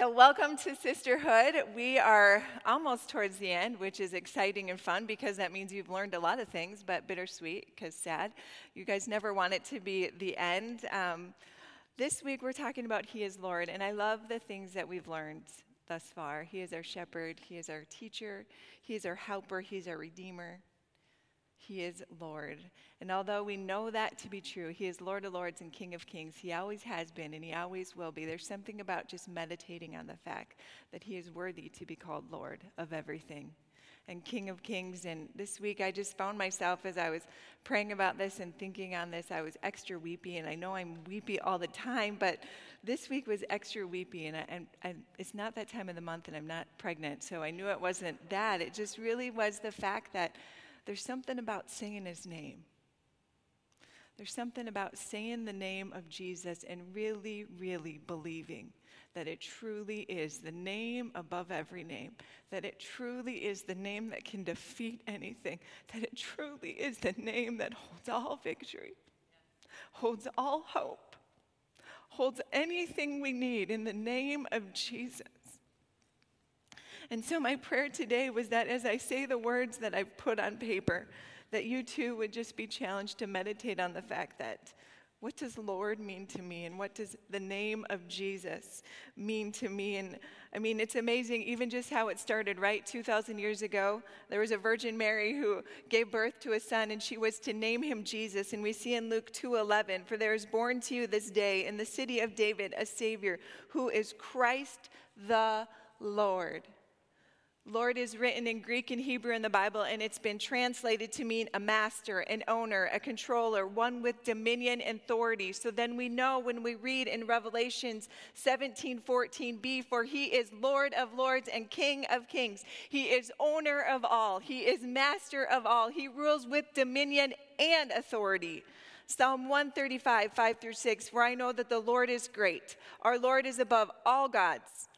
So, welcome to Sisterhood. We are almost towards the end, which is exciting and fun because that means you've learned a lot of things, but bittersweet because sad. You guys never want it to be the end. Um, this week, we're talking about He is Lord, and I love the things that we've learned thus far. He is our shepherd, He is our teacher, He is our helper, He's our redeemer. He is Lord. And although we know that to be true, He is Lord of Lords and King of Kings. He always has been and He always will be. There's something about just meditating on the fact that He is worthy to be called Lord of everything and King of Kings. And this week I just found myself as I was praying about this and thinking on this, I was extra weepy. And I know I'm weepy all the time, but this week was extra weepy. And, I, and, and it's not that time of the month and I'm not pregnant, so I knew it wasn't that. It just really was the fact that there's something about saying his name. There's something about saying the name of Jesus and really, really believing that it truly is the name above every name, that it truly is the name that can defeat anything, that it truly is the name that holds all victory, holds all hope, holds anything we need in the name of Jesus. And so, my prayer today was that as I say the words that I've put on paper, that you too would just be challenged to meditate on the fact that what does Lord mean to me? And what does the name of Jesus mean to me? And I mean, it's amazing, even just how it started, right? 2,000 years ago, there was a Virgin Mary who gave birth to a son, and she was to name him Jesus. And we see in Luke 2:11, "For there is born to you this day in the city of David a Savior, who is Christ the Lord." Lord is written in Greek and Hebrew in the Bible, and it's been translated to mean a master, an owner, a controller, one with dominion and authority. So then we know when we read in Revelations 17 14b, for he is Lord of lords and King of kings. He is owner of all, he is master of all, he rules with dominion and authority. Psalm 135, 5 through 6, for I know that the Lord is great. Our Lord is above all gods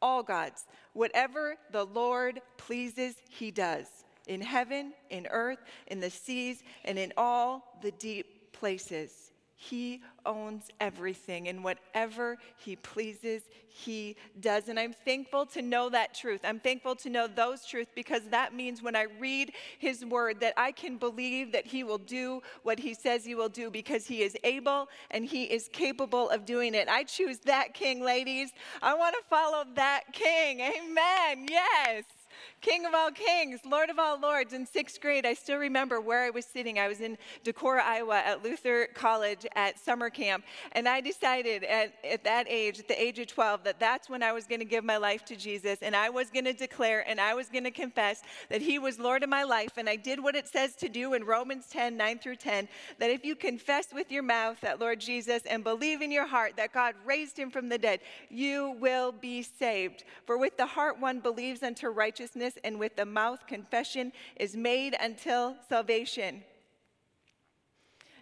all gods. Whatever the Lord pleases, he does in heaven, in earth, in the seas, and in all the deep places. He owns everything, and whatever He pleases, He does. And I'm thankful to know that truth. I'm thankful to know those truths because that means when I read His word that I can believe that He will do what He says He will do because He is able and He is capable of doing it. I choose that King, ladies. I want to follow that King. Amen. Yes. King of all kings, Lord of all lords. In sixth grade, I still remember where I was sitting. I was in Decorah, Iowa at Luther College at summer camp. And I decided at, at that age, at the age of 12, that that's when I was going to give my life to Jesus. And I was going to declare and I was going to confess that He was Lord of my life. And I did what it says to do in Romans 10 9 through 10 that if you confess with your mouth that Lord Jesus and believe in your heart that God raised Him from the dead, you will be saved. For with the heart one believes unto righteousness and with the mouth confession is made until salvation.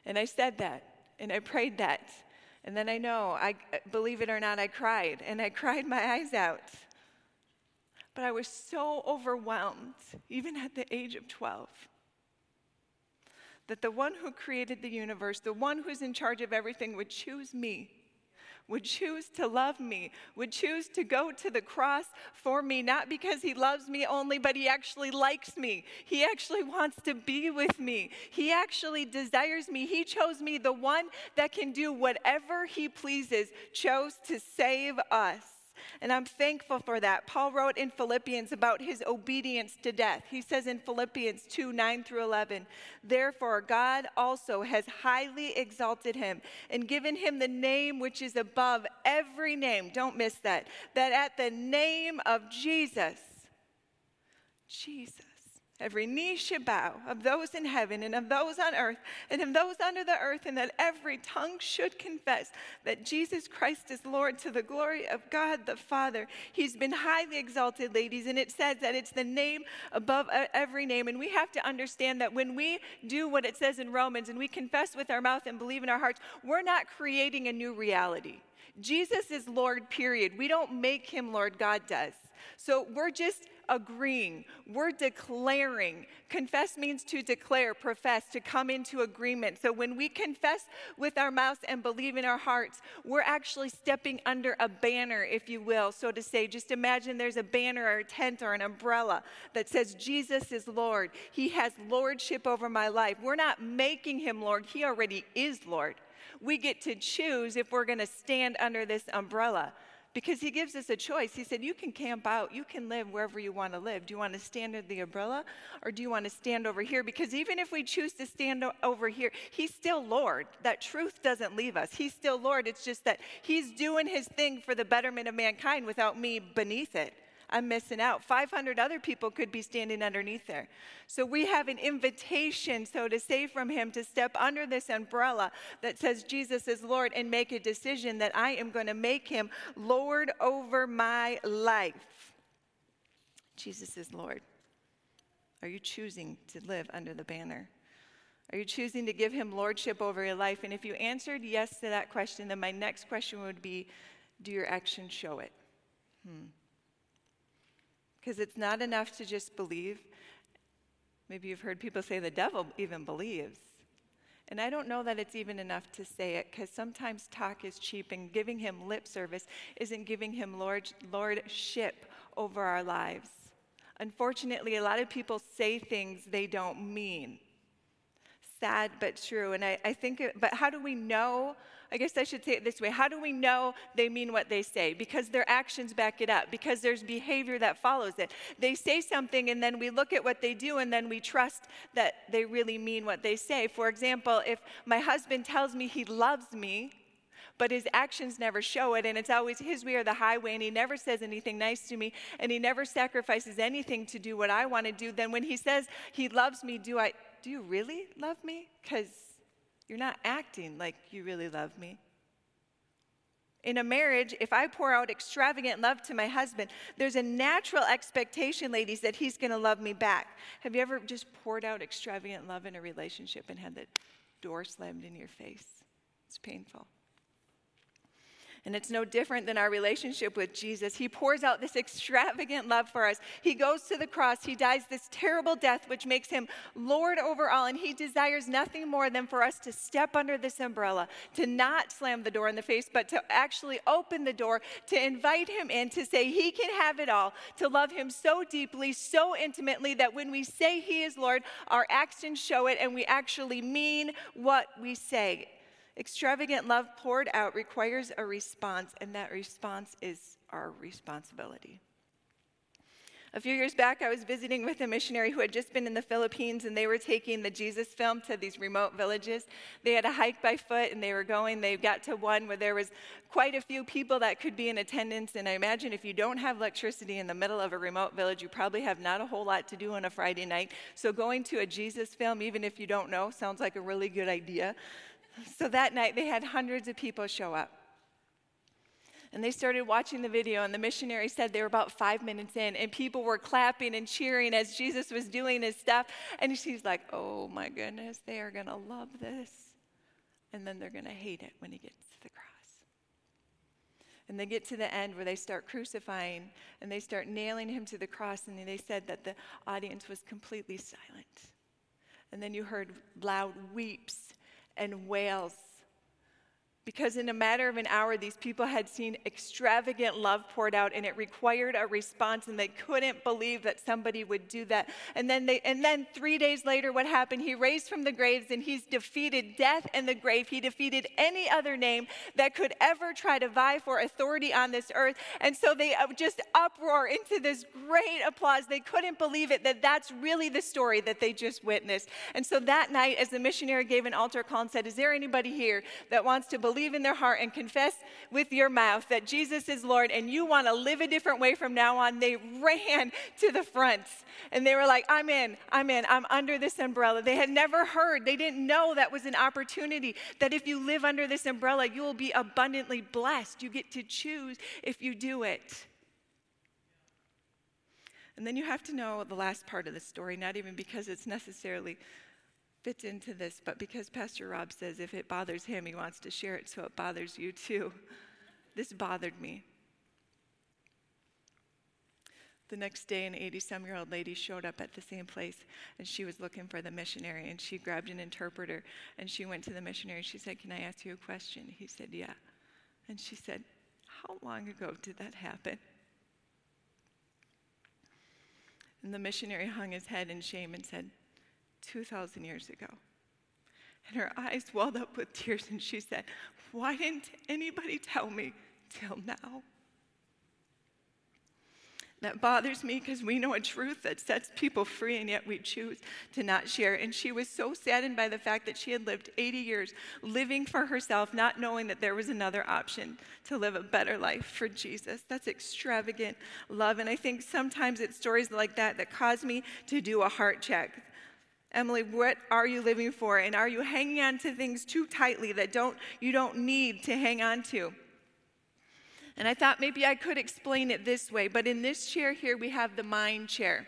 And I said that, and I prayed that. And then I know, I believe it or not, I cried, and I cried my eyes out. But I was so overwhelmed, even at the age of 12, that the one who created the universe, the one who's in charge of everything, would choose me would choose to love me, would choose to go to the cross for me, not because he loves me only, but he actually likes me. He actually wants to be with me. He actually desires me. He chose me, the one that can do whatever he pleases, chose to save us. And I'm thankful for that. Paul wrote in Philippians about his obedience to death. He says in Philippians 2 9 through 11, Therefore, God also has highly exalted him and given him the name which is above every name. Don't miss that. That at the name of Jesus, Jesus Every knee should bow of those in heaven and of those on earth and of those under the earth, and that every tongue should confess that Jesus Christ is Lord to the glory of God the Father. He's been highly exalted, ladies, and it says that it's the name above every name. And we have to understand that when we do what it says in Romans and we confess with our mouth and believe in our hearts, we're not creating a new reality. Jesus is Lord, period. We don't make him Lord, God does. So we're just agreeing, we're declaring. Confess means to declare, profess, to come into agreement. So when we confess with our mouths and believe in our hearts, we're actually stepping under a banner, if you will, so to say. Just imagine there's a banner or a tent or an umbrella that says, Jesus is Lord. He has lordship over my life. We're not making him Lord, he already is Lord. We get to choose if we're going to stand under this umbrella because he gives us a choice. He said, You can camp out, you can live wherever you want to live. Do you want to stand under the umbrella or do you want to stand over here? Because even if we choose to stand over here, he's still Lord. That truth doesn't leave us. He's still Lord. It's just that he's doing his thing for the betterment of mankind without me beneath it. I'm missing out. 500 other people could be standing underneath there. So we have an invitation, so to say, from Him to step under this umbrella that says Jesus is Lord and make a decision that I am going to make Him Lord over my life. Jesus is Lord. Are you choosing to live under the banner? Are you choosing to give him lordship over your life? And if you answered yes to that question, then my next question would be Do your actions show it? Hmm because it's not enough to just believe. Maybe you've heard people say the devil even believes. And I don't know that it's even enough to say it because sometimes talk is cheap and giving him lip service isn't giving him lord, lordship over our lives. Unfortunately, a lot of people say things they don't mean. Sad but true. And I, I think, it, but how do we know I guess I should say it this way How do we know they mean what they say? Because their actions back it up, because there's behavior that follows it. They say something, and then we look at what they do, and then we trust that they really mean what they say. For example, if my husband tells me he loves me, but his actions never show it. And it's always his way or the highway, and he never says anything nice to me, and he never sacrifices anything to do what I want to do. Then when he says he loves me, do I? Do you really love me? Because you're not acting like you really love me. In a marriage, if I pour out extravagant love to my husband, there's a natural expectation, ladies, that he's going to love me back. Have you ever just poured out extravagant love in a relationship and had the door slammed in your face? It's painful. And it's no different than our relationship with Jesus. He pours out this extravagant love for us. He goes to the cross. He dies this terrible death, which makes him Lord over all. And he desires nothing more than for us to step under this umbrella, to not slam the door in the face, but to actually open the door, to invite him in, to say he can have it all, to love him so deeply, so intimately that when we say he is Lord, our actions show it and we actually mean what we say. Extravagant love poured out requires a response, and that response is our responsibility. A few years back, I was visiting with a missionary who had just been in the Philippines, and they were taking the Jesus film to these remote villages. They had a hike by foot, and they were going. They got to one where there was quite a few people that could be in attendance. And I imagine if you don't have electricity in the middle of a remote village, you probably have not a whole lot to do on a Friday night. So going to a Jesus film, even if you don't know, sounds like a really good idea. So that night, they had hundreds of people show up. And they started watching the video, and the missionary said they were about five minutes in, and people were clapping and cheering as Jesus was doing his stuff. And she's like, oh my goodness, they are going to love this. And then they're going to hate it when he gets to the cross. And they get to the end where they start crucifying and they start nailing him to the cross, and they said that the audience was completely silent. And then you heard loud weeps and wails because in a matter of an hour, these people had seen extravagant love poured out, and it required a response, and they couldn't believe that somebody would do that. And then, they, and then three days later, what happened? He raised from the graves, and he's defeated death and the grave. He defeated any other name that could ever try to vie for authority on this earth. And so they uh, just uproar into this great applause. They couldn't believe it that that's really the story that they just witnessed. And so that night, as the missionary gave an altar call and said, "Is there anybody here that wants to believe?" Believe in their heart and confess with your mouth that Jesus is Lord and you want to live a different way from now on, they ran to the front and they were like, I'm in, I'm in, I'm under this umbrella. They had never heard, they didn't know that was an opportunity that if you live under this umbrella, you will be abundantly blessed. You get to choose if you do it. And then you have to know the last part of the story, not even because it's necessarily fits into this, but because Pastor Rob says if it bothers him, he wants to share it so it bothers you too. This bothered me. The next day, an 80 some year old lady showed up at the same place and she was looking for the missionary. And she grabbed an interpreter and she went to the missionary. She said, Can I ask you a question? He said, Yeah. And she said, How long ago did that happen? And the missionary hung his head in shame and said, 2,000 years ago. And her eyes welled up with tears, and she said, Why didn't anybody tell me till now? That bothers me because we know a truth that sets people free, and yet we choose to not share. And she was so saddened by the fact that she had lived 80 years living for herself, not knowing that there was another option to live a better life for Jesus. That's extravagant love. And I think sometimes it's stories like that that cause me to do a heart check. Emily, what are you living for? And are you hanging on to things too tightly that don't, you don't need to hang on to? And I thought maybe I could explain it this way, but in this chair here, we have the mind chair.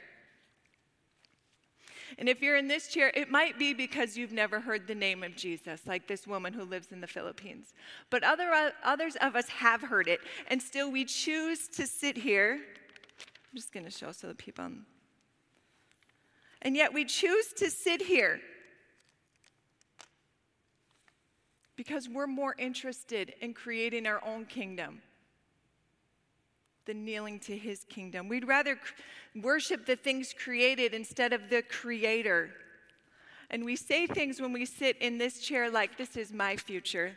And if you're in this chair, it might be because you've never heard the name of Jesus, like this woman who lives in the Philippines. But other, others of us have heard it, and still we choose to sit here. I'm just going to show so the people. On, and yet we choose to sit here because we're more interested in creating our own kingdom than kneeling to his kingdom. We'd rather worship the things created instead of the creator. And we say things when we sit in this chair like, This is my future.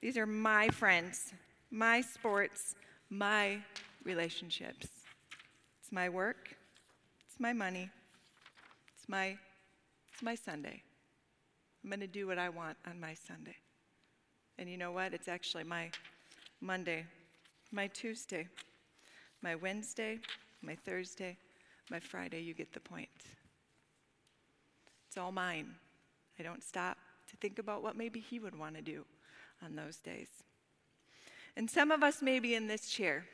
These are my friends, my sports, my relationships. It's my work, it's my money, my, it's my Sunday. I'm going to do what I want on my Sunday. And you know what? It's actually my Monday, my Tuesday my Wednesday, my Thursday, my Friday, you get the point. It's all mine. I don't stop to think about what maybe he would want to do on those days. And some of us may be in this chair,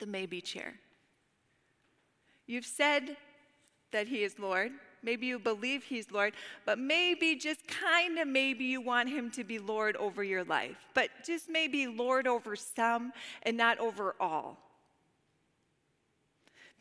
the maybe chair. You've said that he is Lord. Maybe you believe he's Lord, but maybe just kind of maybe you want him to be Lord over your life, but just maybe Lord over some and not over all.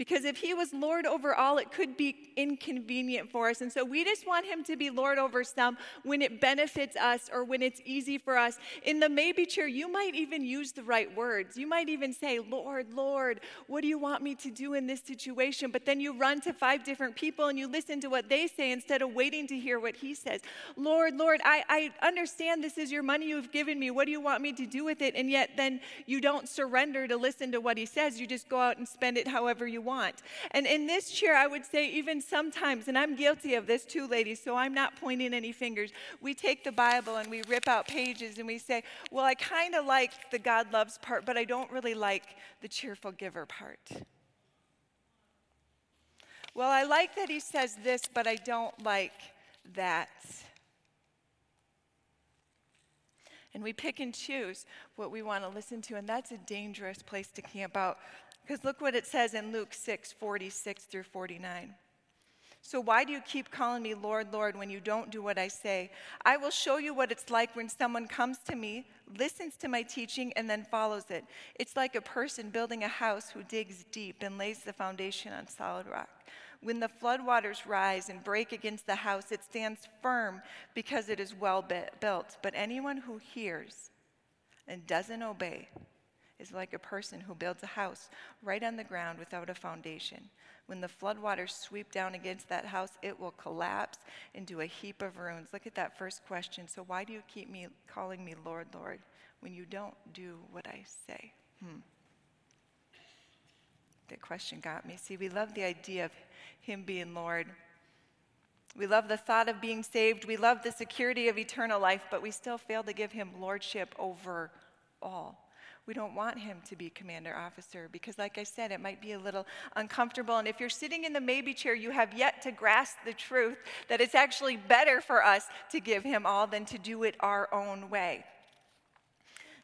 Because if he was Lord over all, it could be inconvenient for us. And so we just want him to be Lord over some when it benefits us or when it's easy for us. In the maybe chair, you might even use the right words. You might even say, Lord, Lord, what do you want me to do in this situation? But then you run to five different people and you listen to what they say instead of waiting to hear what he says. Lord, Lord, I, I understand this is your money you've given me. What do you want me to do with it? And yet then you don't surrender to listen to what he says. You just go out and spend it however you want want. And in this chair, I would say, even sometimes, and I'm guilty of this too, ladies, so I'm not pointing any fingers. We take the Bible and we rip out pages and we say, Well, I kind of like the God loves part, but I don't really like the cheerful giver part. Well, I like that he says this, but I don't like that. And we pick and choose what we want to listen to, and that's a dangerous place to camp out because look what it says in Luke 6 46 through 49. So, why do you keep calling me Lord, Lord, when you don't do what I say? I will show you what it's like when someone comes to me, listens to my teaching, and then follows it. It's like a person building a house who digs deep and lays the foundation on solid rock. When the floodwaters rise and break against the house, it stands firm because it is well built. But anyone who hears and doesn't obey is like a person who builds a house right on the ground without a foundation. When the floodwaters sweep down against that house, it will collapse into a heap of ruins. Look at that first question. So, why do you keep me calling me Lord, Lord, when you don't do what I say? Hmm. That question got me. See, we love the idea of Him being Lord. We love the thought of being saved. We love the security of eternal life, but we still fail to give Him lordship over all we don't want him to be commander officer because, like I said, it might be a little uncomfortable. And if you're sitting in the maybe chair, you have yet to grasp the truth that it's actually better for us to give him all than to do it our own way.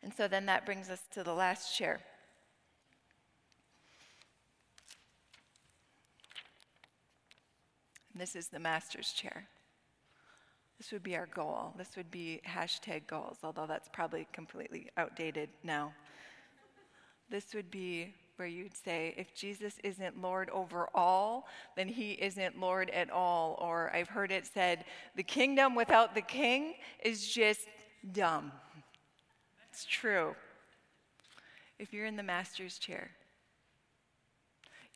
And so then that brings us to the last chair. And this is the master's chair. This would be our goal. This would be hashtag goals, although that's probably completely outdated now. This would be where you'd say, if Jesus isn't Lord over all, then he isn't Lord at all. Or I've heard it said, the kingdom without the king is just dumb. It's true. If you're in the master's chair,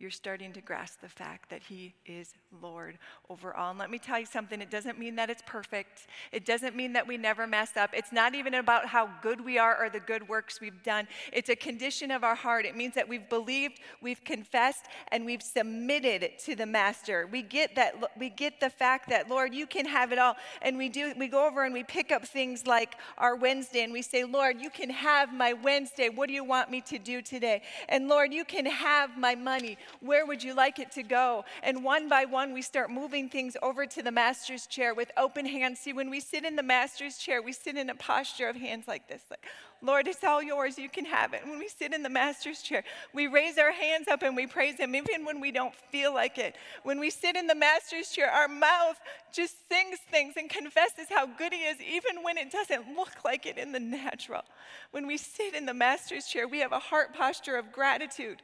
you're starting to grasp the fact that He is Lord over all. And let me tell you something it doesn't mean that it's perfect, it doesn't mean that we never mess up. It's not even about how good we are or the good works we've done. It's a condition of our heart. It means that we've believed, we've confessed, and we've submitted to the Master. We get that, we get the fact that, Lord, you can have it all. And we do, we go over and we pick up things like our Wednesday and we say, Lord, you can have my Wednesday. What do you want me to do today? And Lord, you can have my money. Where would you like it to go? And one by one, we start moving things over to the master's chair with open hands. See, when we sit in the master's chair, we sit in a posture of hands like this, like, Lord, it's all yours. You can have it. When we sit in the master's chair, we raise our hands up and we praise him, even when we don't feel like it. When we sit in the master's chair, our mouth just sings things and confesses how good he is, even when it doesn't look like it in the natural. When we sit in the master's chair, we have a heart posture of gratitude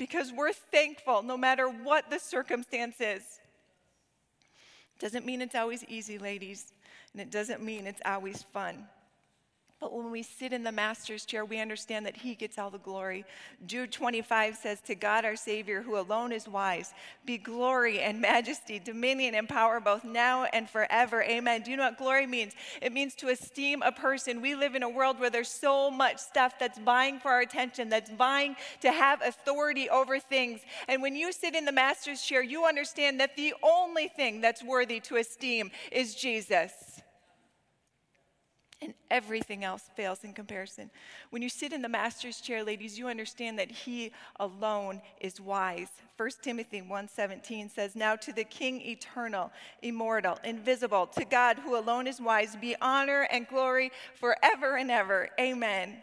because we're thankful no matter what the circumstance is. Doesn't mean it's always easy, ladies, and it doesn't mean it's always fun. But when we sit in the master's chair, we understand that he gets all the glory. Jude 25 says, To God our Savior, who alone is wise, be glory and majesty, dominion and power both now and forever. Amen. Do you know what glory means? It means to esteem a person. We live in a world where there's so much stuff that's vying for our attention, that's vying to have authority over things. And when you sit in the master's chair, you understand that the only thing that's worthy to esteem is Jesus and everything else fails in comparison. When you sit in the master's chair, ladies, you understand that he alone is wise. 1 Timothy 1:17 says, "Now to the King eternal, immortal, invisible, to God who alone is wise, be honor and glory forever and ever. Amen."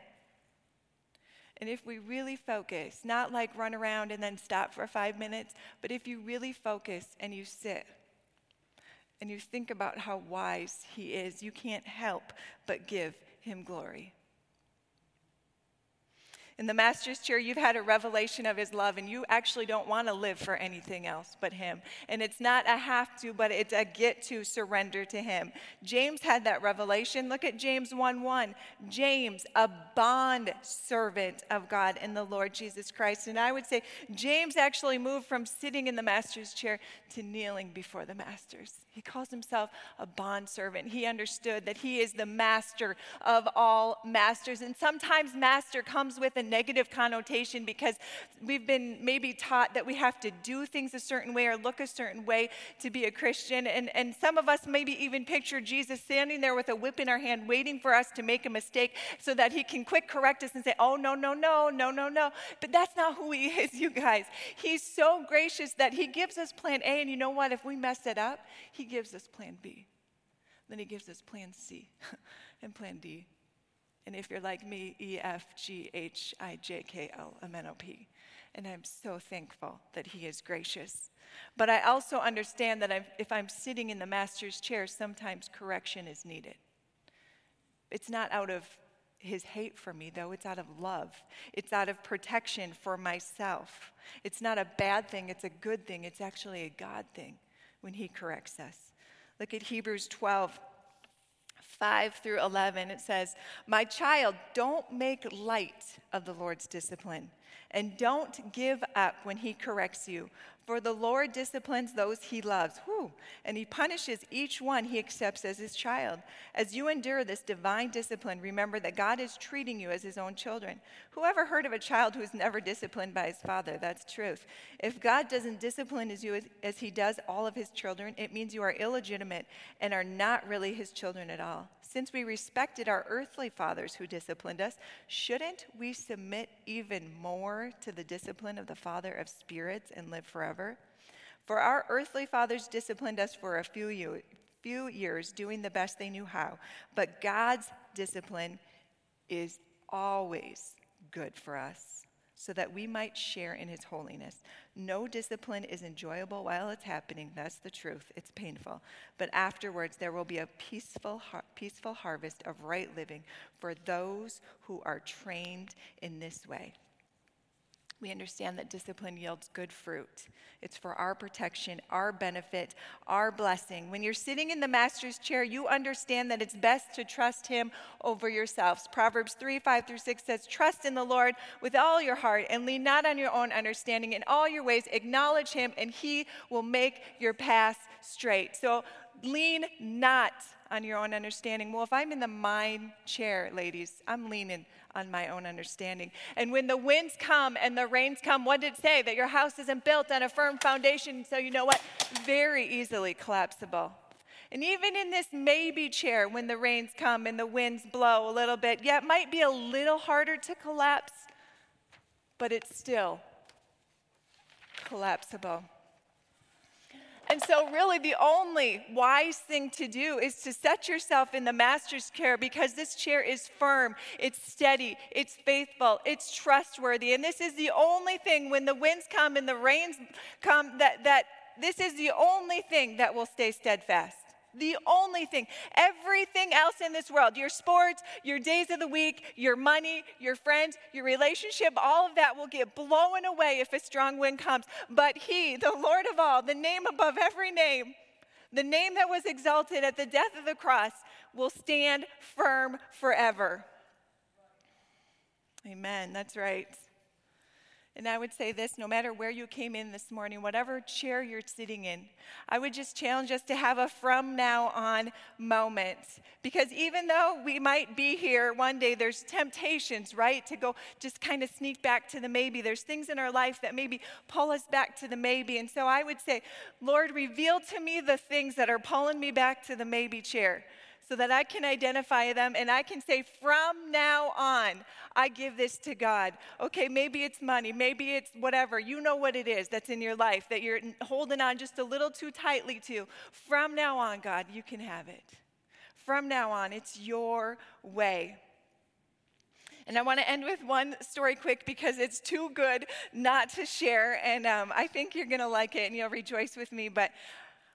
And if we really focus, not like run around and then stop for 5 minutes, but if you really focus and you sit and you think about how wise he is, you can't help but give him glory in the master's chair, you've had a revelation of his love, and you actually don't want to live for anything else but him. And it's not a have to, but it's a get to surrender to him. James had that revelation. Look at James 1 1. James, a bond servant of God and the Lord Jesus Christ. And I would say James actually moved from sitting in the master's chair to kneeling before the masters. He calls himself a bond servant. He understood that he is the master of all masters. And sometimes master comes with a negative connotation because we've been maybe taught that we have to do things a certain way or look a certain way to be a Christian. And, and some of us maybe even picture Jesus standing there with a whip in our hand, waiting for us to make a mistake so that he can quick correct us and say, oh, no, no, no, no, no, no. But that's not who he is, you guys. He's so gracious that he gives us plan A. And you know what? If we mess it up, he gives us plan B. Then he gives us plan C and plan D and if you're like me, E F G H I J K L M N O P. And I'm so thankful that He is gracious. But I also understand that I'm, if I'm sitting in the Master's chair, sometimes correction is needed. It's not out of his hate for me, though. It's out of love. It's out of protection for myself. It's not a bad thing, it's a good thing. It's actually a God thing when he corrects us. Look at Hebrews 12, 5 through 11, it says, My child, don't make light of the Lord's discipline, and don't give up when he corrects you. For the Lord disciplines those he loves, Whew. and he punishes each one he accepts as his child. As you endure this divine discipline, remember that God is treating you as his own children. Whoever heard of a child who is never disciplined by his father? That's truth. If God doesn't discipline as you as, as he does all of his children, it means you are illegitimate and are not really his children at all. Since we respected our earthly fathers who disciplined us, shouldn't we submit even more to the discipline of the Father of spirits and live forever? For our earthly fathers disciplined us for a few, year, few years, doing the best they knew how. But God's discipline is always good for us so that we might share in his holiness. No discipline is enjoyable while it's happening. That's the truth. It's painful. But afterwards, there will be a peaceful, peaceful harvest of right living for those who are trained in this way. We understand that discipline yields good fruit. It's for our protection, our benefit, our blessing. When you're sitting in the master's chair, you understand that it's best to trust him over yourselves. Proverbs 3 5 through 6 says, Trust in the Lord with all your heart and lean not on your own understanding. In all your ways, acknowledge him, and he will make your path straight. So lean not on your own understanding. Well, if I'm in the mind chair, ladies, I'm leaning on my own understanding. And when the winds come and the rains come, what did it say? That your house isn't built on a firm foundation. So, you know what? Very easily collapsible. And even in this maybe chair, when the rains come and the winds blow a little bit, yeah, it might be a little harder to collapse, but it's still collapsible. And so, really, the only wise thing to do is to set yourself in the master's care because this chair is firm, it's steady, it's faithful, it's trustworthy. And this is the only thing when the winds come and the rains come that, that this is the only thing that will stay steadfast the only thing. Everything else in this world, your sports, your days of the week, your money, your friends, your relationship, all of that will get blown away if a strong wind comes. But He, the Lord of all, the name above every name, the name that was exalted at the death of the cross, will stand firm forever. Amen. That's right. And I would say this no matter where you came in this morning, whatever chair you're sitting in, I would just challenge us to have a from now on moment. Because even though we might be here one day, there's temptations, right? To go just kind of sneak back to the maybe. There's things in our life that maybe pull us back to the maybe. And so I would say, Lord, reveal to me the things that are pulling me back to the maybe chair so that I can identify them and I can say, from now on, I give this to God. Okay, maybe it's money, maybe it's whatever. You know what it is that's in your life that you're holding on just a little too tightly to. From now on, God, you can have it. From now on, it's your way. And I want to end with one story quick because it's too good not to share. And um, I think you're going to like it and you'll rejoice with me. But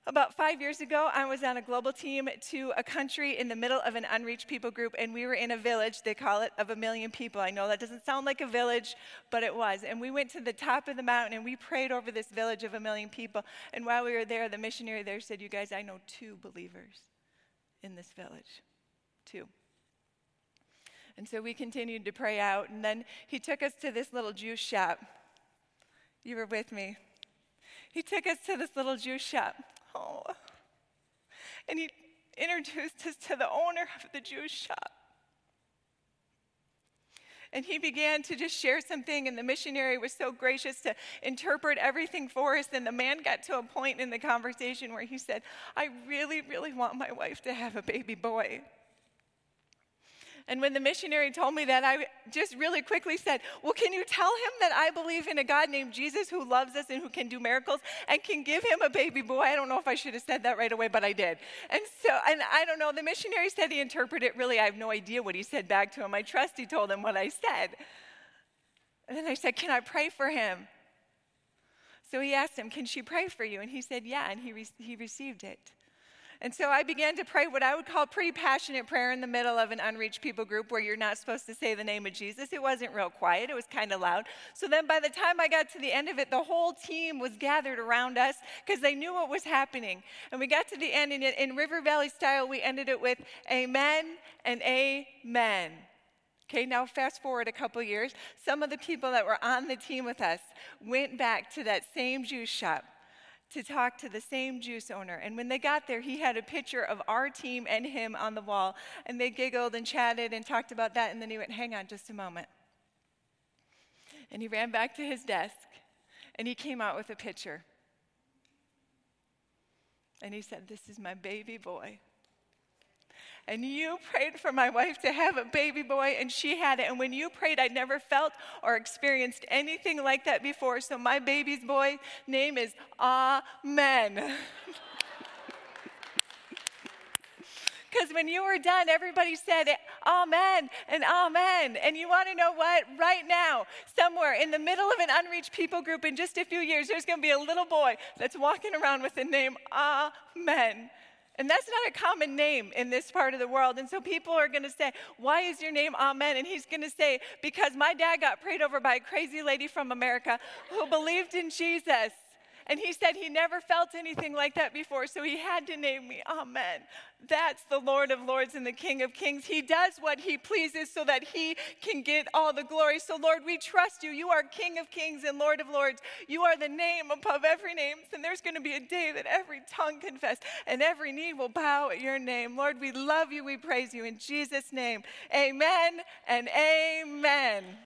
about five years ago, I was on a global team to a country in the middle of an unreached people group, and we were in a village, they call it, of a million people. I know that doesn't sound like a village, but it was. And we went to the top of the mountain and we prayed over this village of a million people. And while we were there, the missionary there said, You guys, I know two believers in this village. Two. And so we continued to pray out, and then he took us to this little juice shop. You were with me. He took us to this little juice shop. Oh. And he introduced us to the owner of the juice shop. And he began to just share something, and the missionary was so gracious to interpret everything for us. And the man got to a point in the conversation where he said, I really, really want my wife to have a baby boy. And when the missionary told me that, I just really quickly said, Well, can you tell him that I believe in a God named Jesus who loves us and who can do miracles and can give him a baby boy? I don't know if I should have said that right away, but I did. And so, and I don't know, the missionary said he interpreted it really. I have no idea what he said back to him. I trust he told him what I said. And then I said, Can I pray for him? So he asked him, Can she pray for you? And he said, Yeah, and he, re- he received it. And so I began to pray what I would call pretty passionate prayer in the middle of an unreached people group where you're not supposed to say the name of Jesus. It wasn't real quiet, it was kind of loud. So then by the time I got to the end of it, the whole team was gathered around us because they knew what was happening. And we got to the end, and in River Valley style, we ended it with Amen and Amen. Okay, now fast forward a couple years. Some of the people that were on the team with us went back to that same juice shop to talk to the same juice owner. And when they got there, he had a picture of our team and him on the wall. And they giggled and chatted and talked about that. And then he went, Hang on just a moment. And he ran back to his desk and he came out with a picture. And he said, This is my baby boy and you prayed for my wife to have a baby boy, and she had it. And when you prayed, I never felt or experienced anything like that before. So my baby's boy name is Amen. Because when you were done, everybody said amen and amen. And you want to know what? Right now, somewhere in the middle of an unreached people group in just a few years, there's going to be a little boy that's walking around with the name Amen. And that's not a common name in this part of the world. And so people are going to say, Why is your name Amen? And he's going to say, Because my dad got prayed over by a crazy lady from America who believed in Jesus. And he said he never felt anything like that before, so he had to name me Amen. That's the Lord of Lords and the King of Kings. He does what he pleases so that he can get all the glory. So, Lord, we trust you. You are King of Kings and Lord of Lords. You are the name above every name. And there's going to be a day that every tongue confess and every knee will bow at your name. Lord, we love you. We praise you in Jesus' name. Amen and amen.